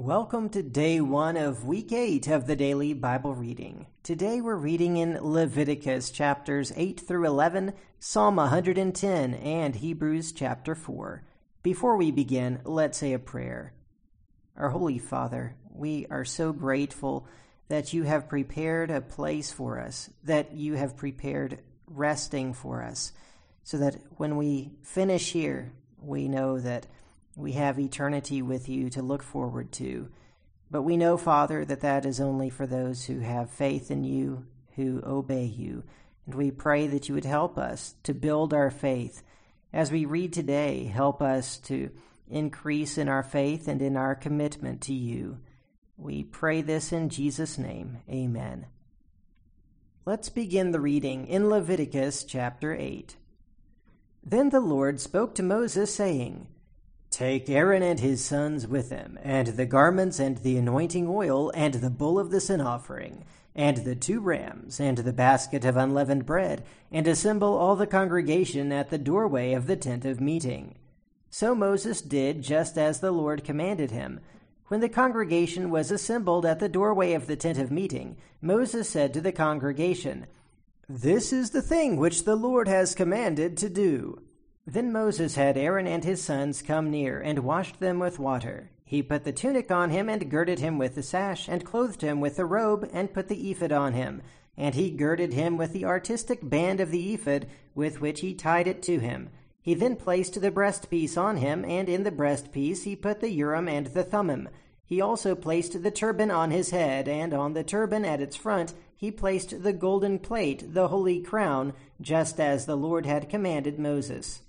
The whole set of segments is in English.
Welcome to day one of week eight of the daily Bible reading. Today we're reading in Leviticus chapters 8 through 11, Psalm 110, and Hebrews chapter 4. Before we begin, let's say a prayer. Our Holy Father, we are so grateful that you have prepared a place for us, that you have prepared resting for us, so that when we finish here, we know that we have eternity with you to look forward to. But we know, Father, that that is only for those who have faith in you, who obey you. And we pray that you would help us to build our faith. As we read today, help us to increase in our faith and in our commitment to you. We pray this in Jesus' name. Amen. Let's begin the reading in Leviticus chapter 8. Then the Lord spoke to Moses, saying, Take Aaron and his sons with him, and the garments and the anointing oil, and the bull of the sin offering, and the two rams, and the basket of unleavened bread, and assemble all the congregation at the doorway of the tent of meeting. So Moses did just as the Lord commanded him. When the congregation was assembled at the doorway of the tent of meeting, Moses said to the congregation, This is the thing which the Lord has commanded to do. Then Moses had Aaron and his sons come near, and washed them with water. He put the tunic on him, and girded him with the sash, and clothed him with the robe, and put the ephod on him. And he girded him with the artistic band of the ephod, with which he tied it to him. He then placed the breastpiece on him, and in the breastpiece he put the Urim and the Thummim. He also placed the turban on his head, and on the turban at its front he placed the golden plate, the holy crown, just as the Lord had commanded Moses.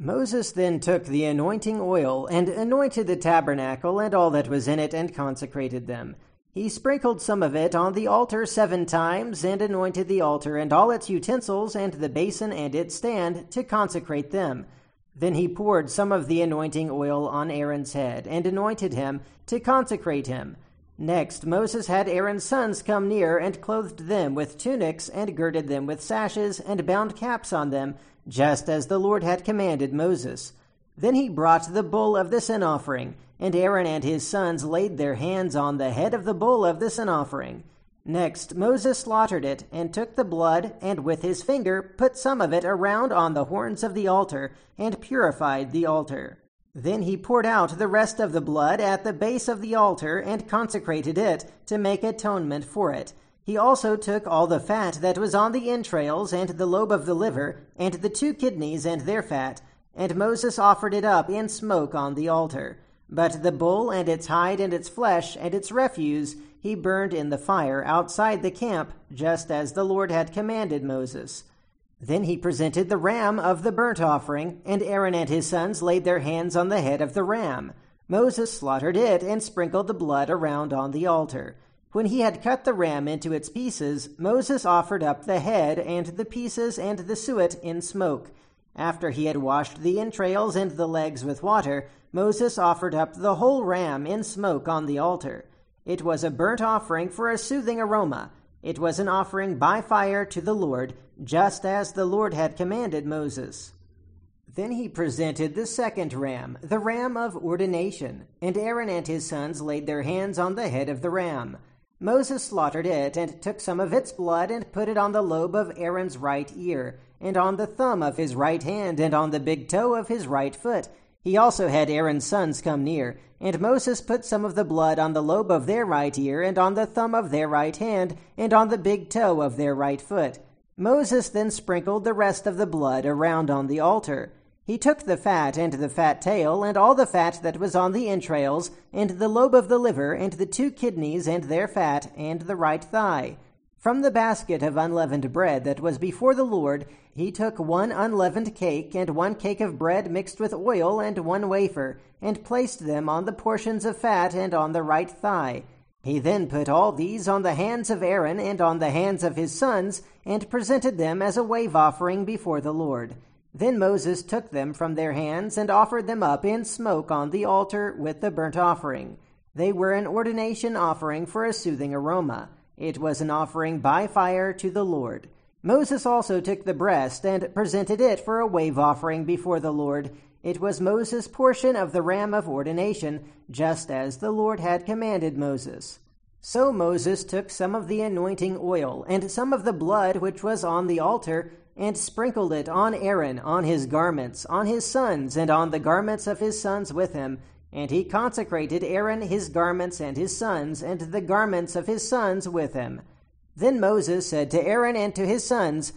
Moses then took the anointing oil and anointed the tabernacle and all that was in it and consecrated them. He sprinkled some of it on the altar seven times and anointed the altar and all its utensils and the basin and its stand to consecrate them. Then he poured some of the anointing oil on Aaron's head and anointed him to consecrate him. Next, Moses had Aaron's sons come near and clothed them with tunics and girded them with sashes and bound caps on them just as the Lord had commanded Moses. Then he brought the bull of the sin offering, and Aaron and his sons laid their hands on the head of the bull of the sin offering. Next, Moses slaughtered it, and took the blood, and with his finger put some of it around on the horns of the altar, and purified the altar. Then he poured out the rest of the blood at the base of the altar, and consecrated it, to make atonement for it. He also took all the fat that was on the entrails, and the lobe of the liver, and the two kidneys and their fat, and Moses offered it up in smoke on the altar. But the bull and its hide and its flesh and its refuse he burned in the fire outside the camp, just as the Lord had commanded Moses. Then he presented the ram of the burnt offering, and Aaron and his sons laid their hands on the head of the ram. Moses slaughtered it and sprinkled the blood around on the altar. When he had cut the ram into its pieces, Moses offered up the head and the pieces and the suet in smoke. After he had washed the entrails and the legs with water, Moses offered up the whole ram in smoke on the altar. It was a burnt offering for a soothing aroma. It was an offering by fire to the Lord, just as the Lord had commanded Moses. Then he presented the second ram, the ram of ordination, and Aaron and his sons laid their hands on the head of the ram. Moses slaughtered it, and took some of its blood, and put it on the lobe of Aaron's right ear, and on the thumb of his right hand, and on the big toe of his right foot. He also had Aaron's sons come near, and Moses put some of the blood on the lobe of their right ear, and on the thumb of their right hand, and on the big toe of their right foot. Moses then sprinkled the rest of the blood around on the altar. He took the fat and the fat tail, and all the fat that was on the entrails, and the lobe of the liver, and the two kidneys and their fat, and the right thigh. From the basket of unleavened bread that was before the Lord, he took one unleavened cake, and one cake of bread mixed with oil, and one wafer, and placed them on the portions of fat and on the right thigh. He then put all these on the hands of Aaron and on the hands of his sons, and presented them as a wave offering before the Lord. Then Moses took them from their hands and offered them up in smoke on the altar with the burnt offering. They were an ordination offering for a soothing aroma. It was an offering by fire to the Lord. Moses also took the breast and presented it for a wave offering before the Lord. It was Moses' portion of the ram of ordination, just as the Lord had commanded Moses. So Moses took some of the anointing oil and some of the blood which was on the altar, and sprinkled it on Aaron, on his garments, on his sons, and on the garments of his sons with him. And he consecrated Aaron his garments and his sons, and the garments of his sons with him. Then Moses said to Aaron and to his sons,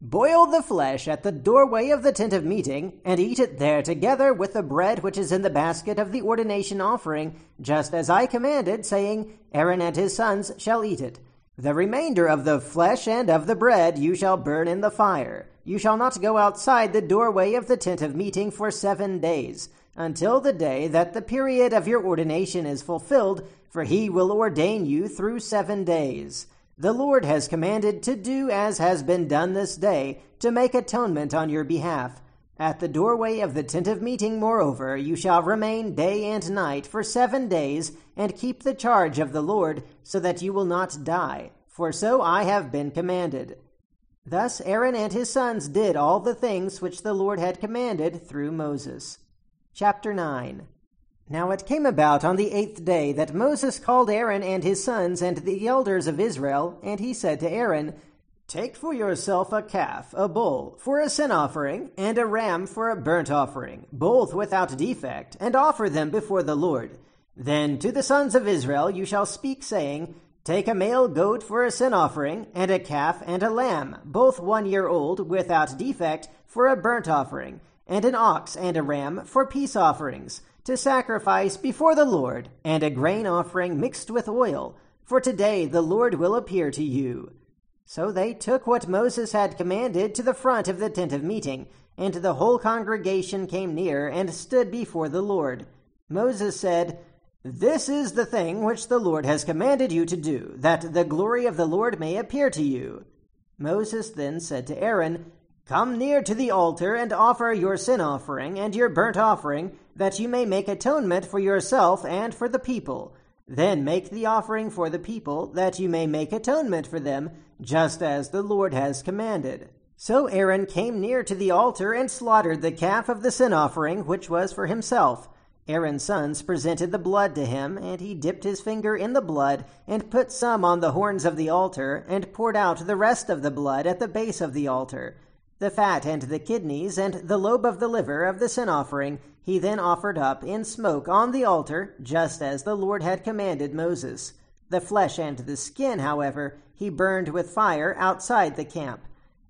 Boil the flesh at the doorway of the tent of meeting, and eat it there together with the bread which is in the basket of the ordination offering, just as I commanded, saying, Aaron and his sons shall eat it. The remainder of the flesh and of the bread you shall burn in the fire. You shall not go outside the doorway of the tent of meeting for seven days, until the day that the period of your ordination is fulfilled, for he will ordain you through seven days. The Lord has commanded to do as has been done this day, to make atonement on your behalf. At the doorway of the tent of meeting, moreover, you shall remain day and night for seven days, and keep the charge of the Lord, so that you will not die. For so I have been commanded. Thus Aaron and his sons did all the things which the Lord had commanded through Moses. Chapter 9 now it came about on the eighth day that Moses called Aaron and his sons and the elders of Israel, and he said to Aaron, Take for yourself a calf, a bull, for a sin offering, and a ram for a burnt offering, both without defect, and offer them before the Lord. Then to the sons of Israel you shall speak, saying, Take a male goat for a sin offering, and a calf and a lamb, both one year old, without defect, for a burnt offering, and an ox and a ram for peace offerings to sacrifice before the Lord, and a grain offering mixed with oil, for today the Lord will appear to you. So they took what Moses had commanded to the front of the tent of meeting, and the whole congregation came near and stood before the Lord. Moses said, This is the thing which the Lord has commanded you to do, that the glory of the Lord may appear to you. Moses then said to Aaron, Come near to the altar and offer your sin offering and your burnt offering, that you may make atonement for yourself and for the people. Then make the offering for the people, that you may make atonement for them, just as the Lord has commanded. So Aaron came near to the altar and slaughtered the calf of the sin offering, which was for himself. Aaron's sons presented the blood to him, and he dipped his finger in the blood, and put some on the horns of the altar, and poured out the rest of the blood at the base of the altar. The fat and the kidneys and the lobe of the liver of the sin offering he then offered up in smoke on the altar, just as the Lord had commanded Moses. The flesh and the skin, however, he burned with fire outside the camp.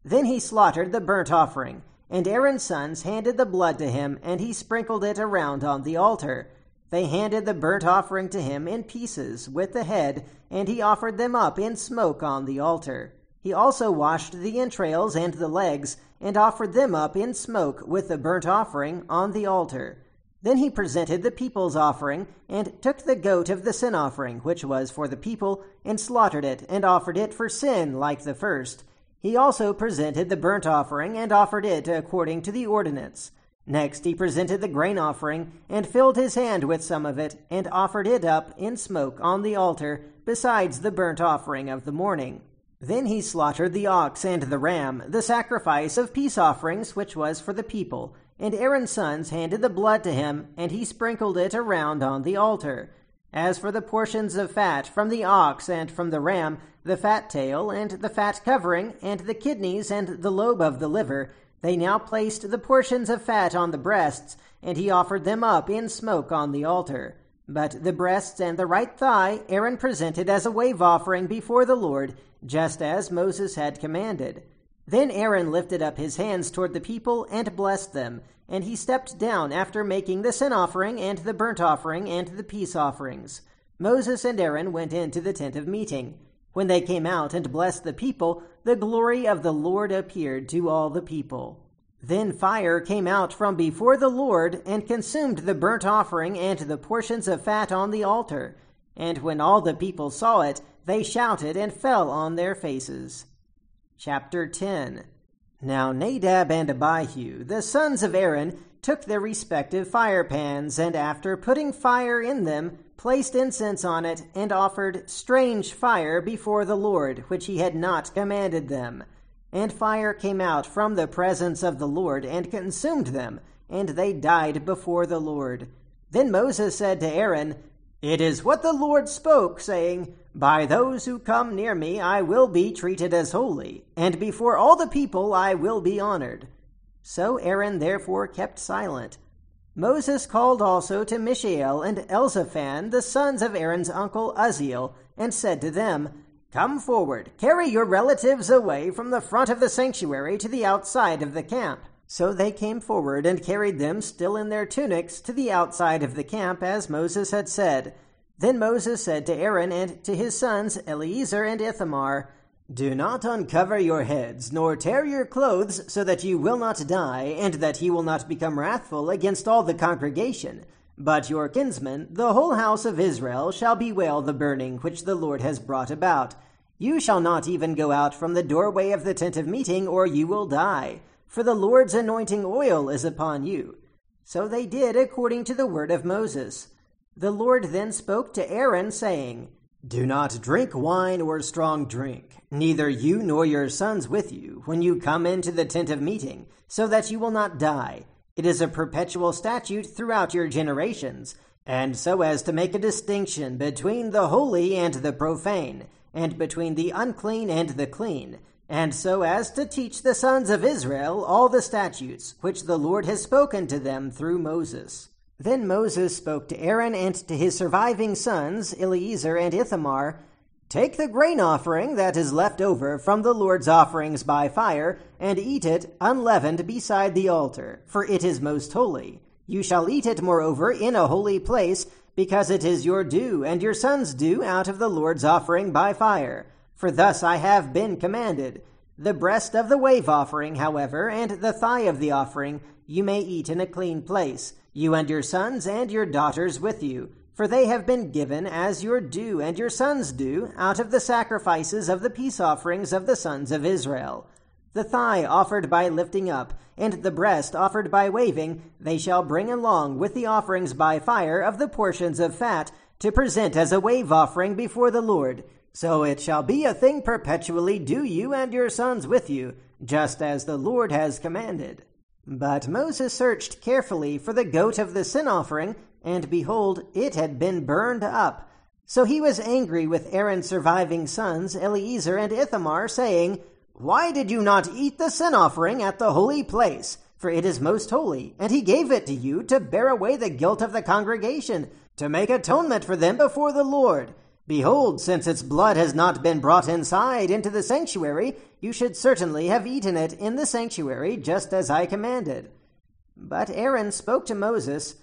Then he slaughtered the burnt offering, and Aaron's sons handed the blood to him, and he sprinkled it around on the altar. They handed the burnt offering to him in pieces, with the head, and he offered them up in smoke on the altar. He also washed the entrails and the legs, and offered them up in smoke with the burnt offering on the altar. Then he presented the people's offering, and took the goat of the sin offering, which was for the people, and slaughtered it, and offered it for sin like the first. He also presented the burnt offering, and offered it according to the ordinance. Next he presented the grain offering, and filled his hand with some of it, and offered it up in smoke on the altar, besides the burnt offering of the morning. Then he slaughtered the ox and the ram, the sacrifice of peace offerings, which was for the people. And Aaron's sons handed the blood to him, and he sprinkled it around on the altar. As for the portions of fat from the ox and from the ram, the fat tail and the fat covering, and the kidneys and the lobe of the liver, they now placed the portions of fat on the breasts, and he offered them up in smoke on the altar. But the breasts and the right thigh Aaron presented as a wave offering before the Lord, just as Moses had commanded. Then Aaron lifted up his hands toward the people and blessed them, and he stepped down after making the sin offering and the burnt offering and the peace offerings. Moses and Aaron went into the tent of meeting. When they came out and blessed the people, the glory of the Lord appeared to all the people. Then fire came out from before the Lord and consumed the burnt offering and the portions of fat on the altar. And when all the people saw it, they shouted and fell on their faces. Chapter 10 Now Nadab and Abihu, the sons of Aaron, took their respective fire pans, and after putting fire in them, placed incense on it, and offered strange fire before the Lord, which he had not commanded them. And fire came out from the presence of the Lord and consumed them, and they died before the Lord. Then Moses said to Aaron, It is what the Lord spoke, saying, By those who come near me I will be treated as holy, and before all the people I will be honored. So Aaron therefore kept silent. Moses called also to Mishael and Elzaphan, the sons of Aaron's uncle Uzziel, and said to them, Come forward, carry your relatives away from the front of the sanctuary to the outside of the camp. So they came forward and carried them still in their tunics to the outside of the camp, as Moses had said. Then Moses said to Aaron and to his sons Eleazar and Ithamar, Do not uncover your heads, nor tear your clothes, so that you will not die, and that he will not become wrathful against all the congregation. But your kinsmen, the whole house of Israel, shall bewail the burning which the Lord has brought about. You shall not even go out from the doorway of the tent of meeting, or you will die for the Lord's anointing oil is upon you. So they did according to the word of Moses. The Lord then spoke to Aaron, saying, Do not drink wine or strong drink, neither you nor your sons with you, when you come into the tent of meeting, so that you will not die. It is a perpetual statute throughout your generations, and so as to make a distinction between the holy and the profane, and between the unclean and the clean and so as to teach the sons of Israel all the statutes which the Lord has spoken to them through Moses. Then Moses spoke to Aaron and to his surviving sons, Eleazar and Ithamar, Take the grain offering that is left over from the Lord's offerings by fire, and eat it unleavened beside the altar, for it is most holy. You shall eat it, moreover, in a holy place, because it is your due and your sons' due out of the Lord's offering by fire. For thus I have been commanded. The breast of the wave offering, however, and the thigh of the offering, you may eat in a clean place, you and your sons and your daughters with you, for they have been given as your due and your sons' due out of the sacrifices of the peace offerings of the sons of Israel. The thigh offered by lifting up, and the breast offered by waving, they shall bring along with the offerings by fire of the portions of fat, to present as a wave offering before the Lord. So it shall be a thing perpetually due you and your sons with you, just as the Lord has commanded. But Moses searched carefully for the goat of the sin offering, and behold, it had been burned up. So he was angry with Aaron's surviving sons, Eleazar and Ithamar, saying, Why did you not eat the sin offering at the holy place? For it is most holy, and he gave it to you to bear away the guilt of the congregation, to make atonement for them before the Lord. Behold, since its blood has not been brought inside into the sanctuary, you should certainly have eaten it in the sanctuary, just as I commanded. But Aaron spoke to Moses,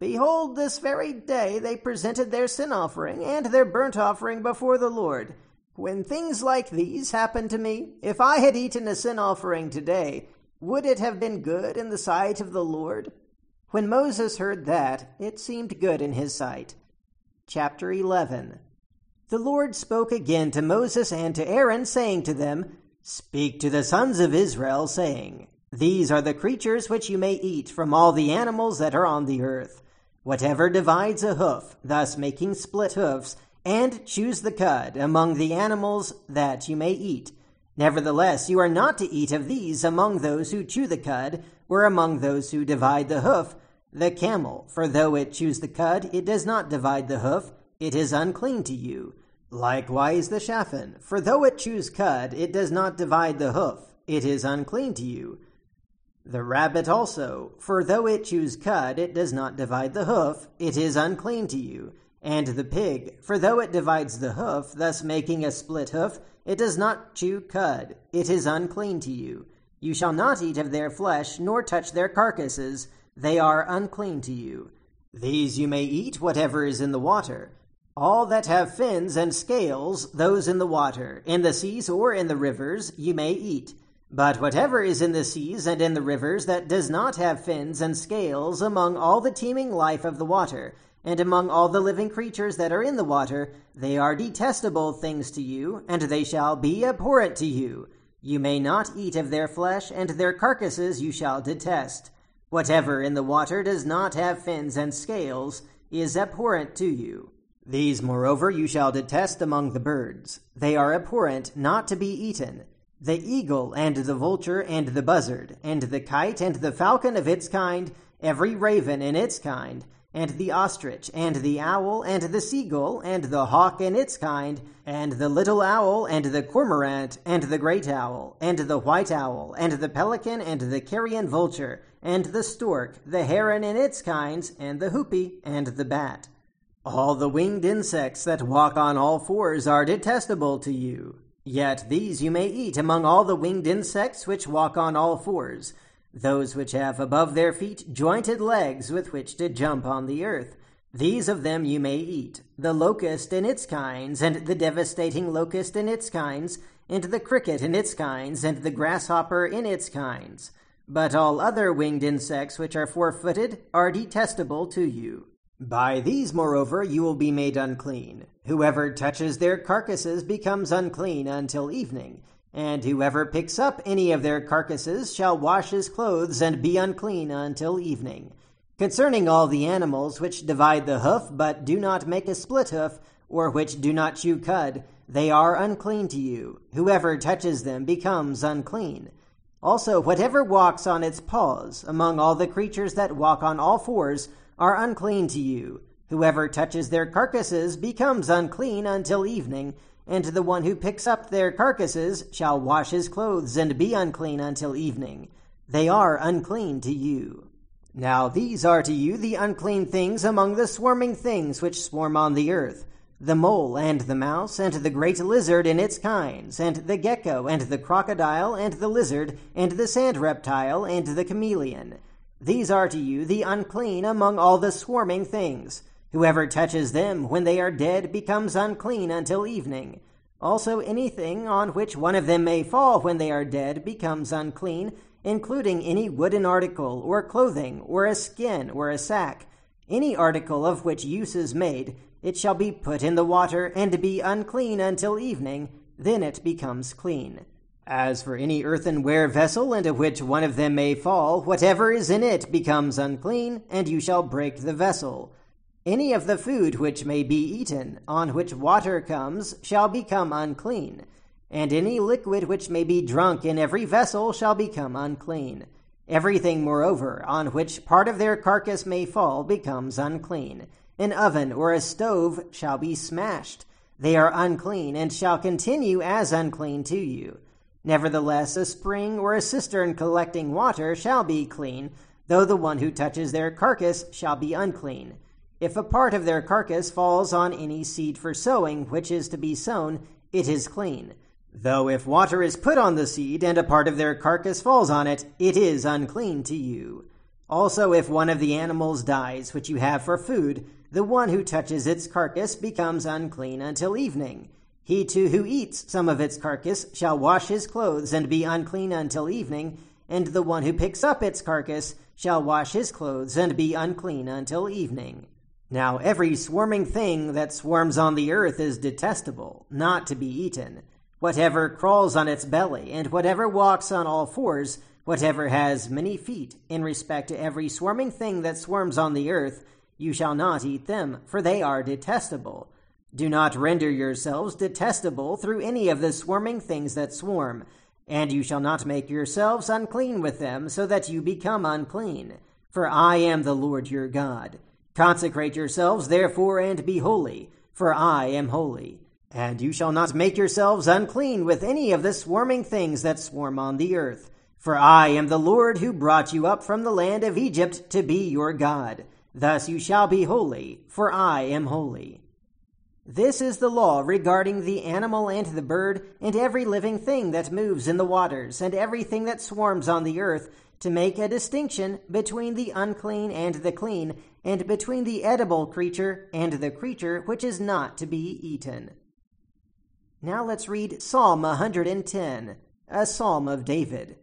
Behold, this very day they presented their sin offering and their burnt offering before the Lord. When things like these happen to me, if I had eaten a sin offering today, would it have been good in the sight of the Lord? When Moses heard that, it seemed good in his sight. Chapter 11 the Lord spoke again to Moses and to Aaron, saying to them, Speak to the sons of Israel, saying, These are the creatures which you may eat from all the animals that are on the earth. Whatever divides a hoof, thus making split hoofs, and chews the cud among the animals that you may eat. Nevertheless, you are not to eat of these among those who chew the cud, or among those who divide the hoof, the camel, for though it chews the cud, it does not divide the hoof, it is unclean to you. Likewise the shaphan, for though it chews cud, it does not divide the hoof, it is unclean to you. The rabbit also, for though it chews cud, it does not divide the hoof, it is unclean to you. And the pig, for though it divides the hoof, thus making a split hoof, it does not chew cud, it is unclean to you. You shall not eat of their flesh, nor touch their carcasses, they are unclean to you. These you may eat whatever is in the water. All that have fins and scales, those in the water, in the seas or in the rivers, you may eat. But whatever is in the seas and in the rivers that does not have fins and scales among all the teeming life of the water, and among all the living creatures that are in the water, they are detestable things to you, and they shall be abhorrent to you. You may not eat of their flesh, and their carcasses you shall detest. Whatever in the water does not have fins and scales is abhorrent to you. These, moreover, you shall detest among the birds. They are abhorrent, not to be eaten. the eagle and the vulture and the buzzard, and the kite and the falcon of its kind, every raven in its kind, and the ostrich, and the owl, and the seagull, and the hawk in its kind, and the little owl, and the cormorant, and the great owl, and the white owl, and the pelican, and the carrion vulture, and the stork, the heron in its kinds, and the hoopoe, and the bat. All the winged insects that walk on all fours are detestable to you. Yet these you may eat among all the winged insects which walk on all fours those which have above their feet jointed legs with which to jump on the earth. These of them you may eat the locust in its kinds, and the devastating locust in its kinds, and the cricket in its kinds, and the grasshopper in its kinds. But all other winged insects which are four footed are detestable to you. By these, moreover, you will be made unclean. Whoever touches their carcasses becomes unclean until evening. And whoever picks up any of their carcasses shall wash his clothes and be unclean until evening. Concerning all the animals which divide the hoof, but do not make a split hoof, or which do not chew cud, they are unclean to you. Whoever touches them becomes unclean. Also, whatever walks on its paws, among all the creatures that walk on all fours, are unclean to you. Whoever touches their carcasses becomes unclean until evening and the one who picks up their carcasses shall wash his clothes and be unclean until evening. They are unclean to you. Now these are to you the unclean things among the swarming things which swarm on the earth the mole and the mouse, and the great lizard in its kinds, and the gecko, and the crocodile, and the lizard, and the sand reptile, and the chameleon. These are to you the unclean among all the swarming things. Whoever touches them when they are dead becomes unclean until evening. Also, anything on which one of them may fall when they are dead becomes unclean, including any wooden article, or clothing, or a skin, or a sack. Any article of which use is made, it shall be put in the water, and be unclean until evening, then it becomes clean. As for any earthenware vessel into which one of them may fall, whatever is in it becomes unclean, and you shall break the vessel. Any of the food which may be eaten, on which water comes, shall become unclean, and any liquid which may be drunk in every vessel shall become unclean. Everything, moreover, on which part of their carcass may fall becomes unclean. An oven or a stove shall be smashed. They are unclean, and shall continue as unclean to you. Nevertheless, a spring or a cistern collecting water shall be clean, though the one who touches their carcass shall be unclean. If a part of their carcass falls on any seed for sowing which is to be sown, it is clean. Though if water is put on the seed and a part of their carcass falls on it, it is unclean to you. Also, if one of the animals dies which you have for food, the one who touches its carcass becomes unclean until evening. He too who eats some of its carcass shall wash his clothes and be unclean until evening, and the one who picks up its carcass shall wash his clothes and be unclean until evening. Now, every swarming thing that swarms on the earth is detestable, not to be eaten. Whatever crawls on its belly, and whatever walks on all fours, whatever has many feet, in respect to every swarming thing that swarms on the earth, you shall not eat them, for they are detestable. Do not render yourselves detestable through any of the swarming things that swarm, and you shall not make yourselves unclean with them, so that you become unclean. For I am the Lord your God. Consecrate yourselves, therefore, and be holy, for I am holy. And you shall not make yourselves unclean with any of the swarming things that swarm on the earth. For I am the Lord who brought you up from the land of Egypt to be your God. Thus you shall be holy, for I am holy. This is the law regarding the animal and the bird, and every living thing that moves in the waters, and everything that swarms on the earth, to make a distinction between the unclean and the clean, and between the edible creature and the creature which is not to be eaten. Now let's read Psalm 110, a psalm of David.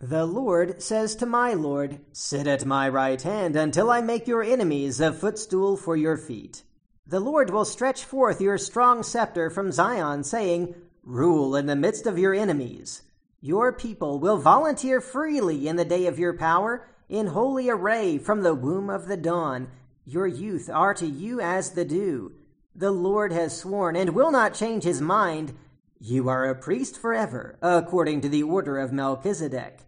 The Lord says to my Lord, Sit at my right hand until I make your enemies a footstool for your feet. The Lord will stretch forth your strong scepter from Zion, saying, Rule in the midst of your enemies. Your people will volunteer freely in the day of your power, in holy array from the womb of the dawn. Your youth are to you as the dew. The Lord has sworn and will not change his mind. You are a priest forever, according to the order of Melchizedek.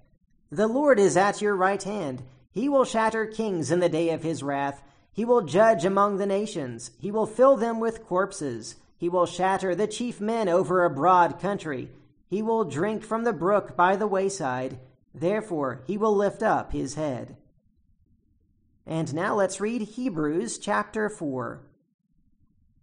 The Lord is at your right hand. He will shatter kings in the day of his wrath. He will judge among the nations. He will fill them with corpses. He will shatter the chief men over a broad country. He will drink from the brook by the wayside. Therefore, he will lift up his head. And now let's read Hebrews chapter 4.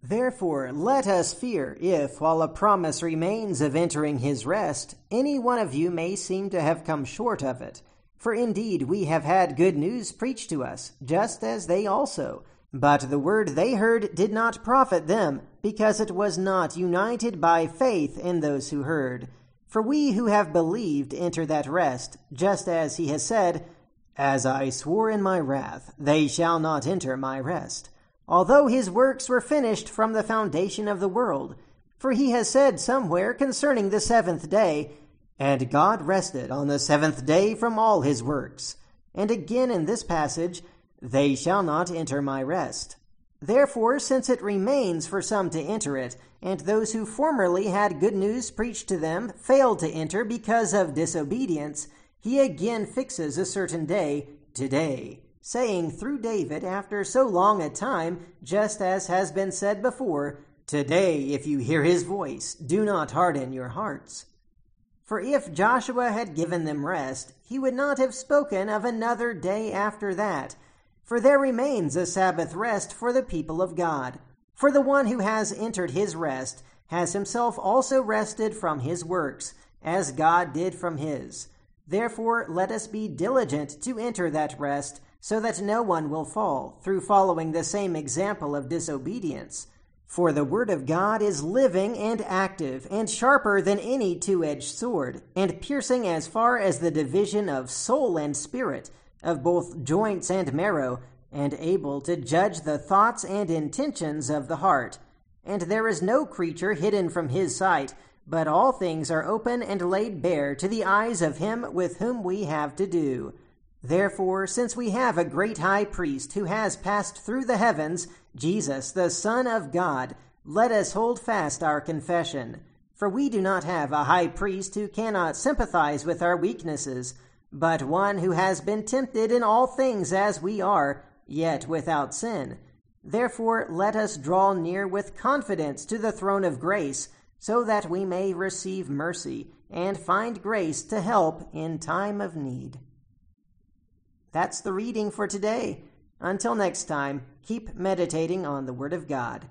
Therefore, let us fear if, while a promise remains of entering his rest, any one of you may seem to have come short of it. For indeed we have had good news preached to us, just as they also. But the word they heard did not profit them, because it was not united by faith in those who heard. For we who have believed enter that rest, just as he has said, As I swore in my wrath, they shall not enter my rest although his works were finished from the foundation of the world. For he has said somewhere concerning the seventh day, And God rested on the seventh day from all his works. And again in this passage, They shall not enter my rest. Therefore, since it remains for some to enter it, and those who formerly had good news preached to them failed to enter because of disobedience, he again fixes a certain day, today saying through David after so long a time, just as has been said before, Today, if you hear his voice, do not harden your hearts. For if Joshua had given them rest, he would not have spoken of another day after that. For there remains a Sabbath rest for the people of God. For the one who has entered his rest has himself also rested from his works, as God did from his. Therefore, let us be diligent to enter that rest so that no one will fall through following the same example of disobedience. For the Word of God is living and active, and sharper than any two edged sword, and piercing as far as the division of soul and spirit, of both joints and marrow, and able to judge the thoughts and intentions of the heart. And there is no creature hidden from his sight, but all things are open and laid bare to the eyes of him with whom we have to do. Therefore, since we have a great high priest who has passed through the heavens, Jesus, the Son of God, let us hold fast our confession. For we do not have a high priest who cannot sympathize with our weaknesses, but one who has been tempted in all things as we are, yet without sin. Therefore, let us draw near with confidence to the throne of grace, so that we may receive mercy and find grace to help in time of need. That's the reading for today. Until next time, keep meditating on the Word of God.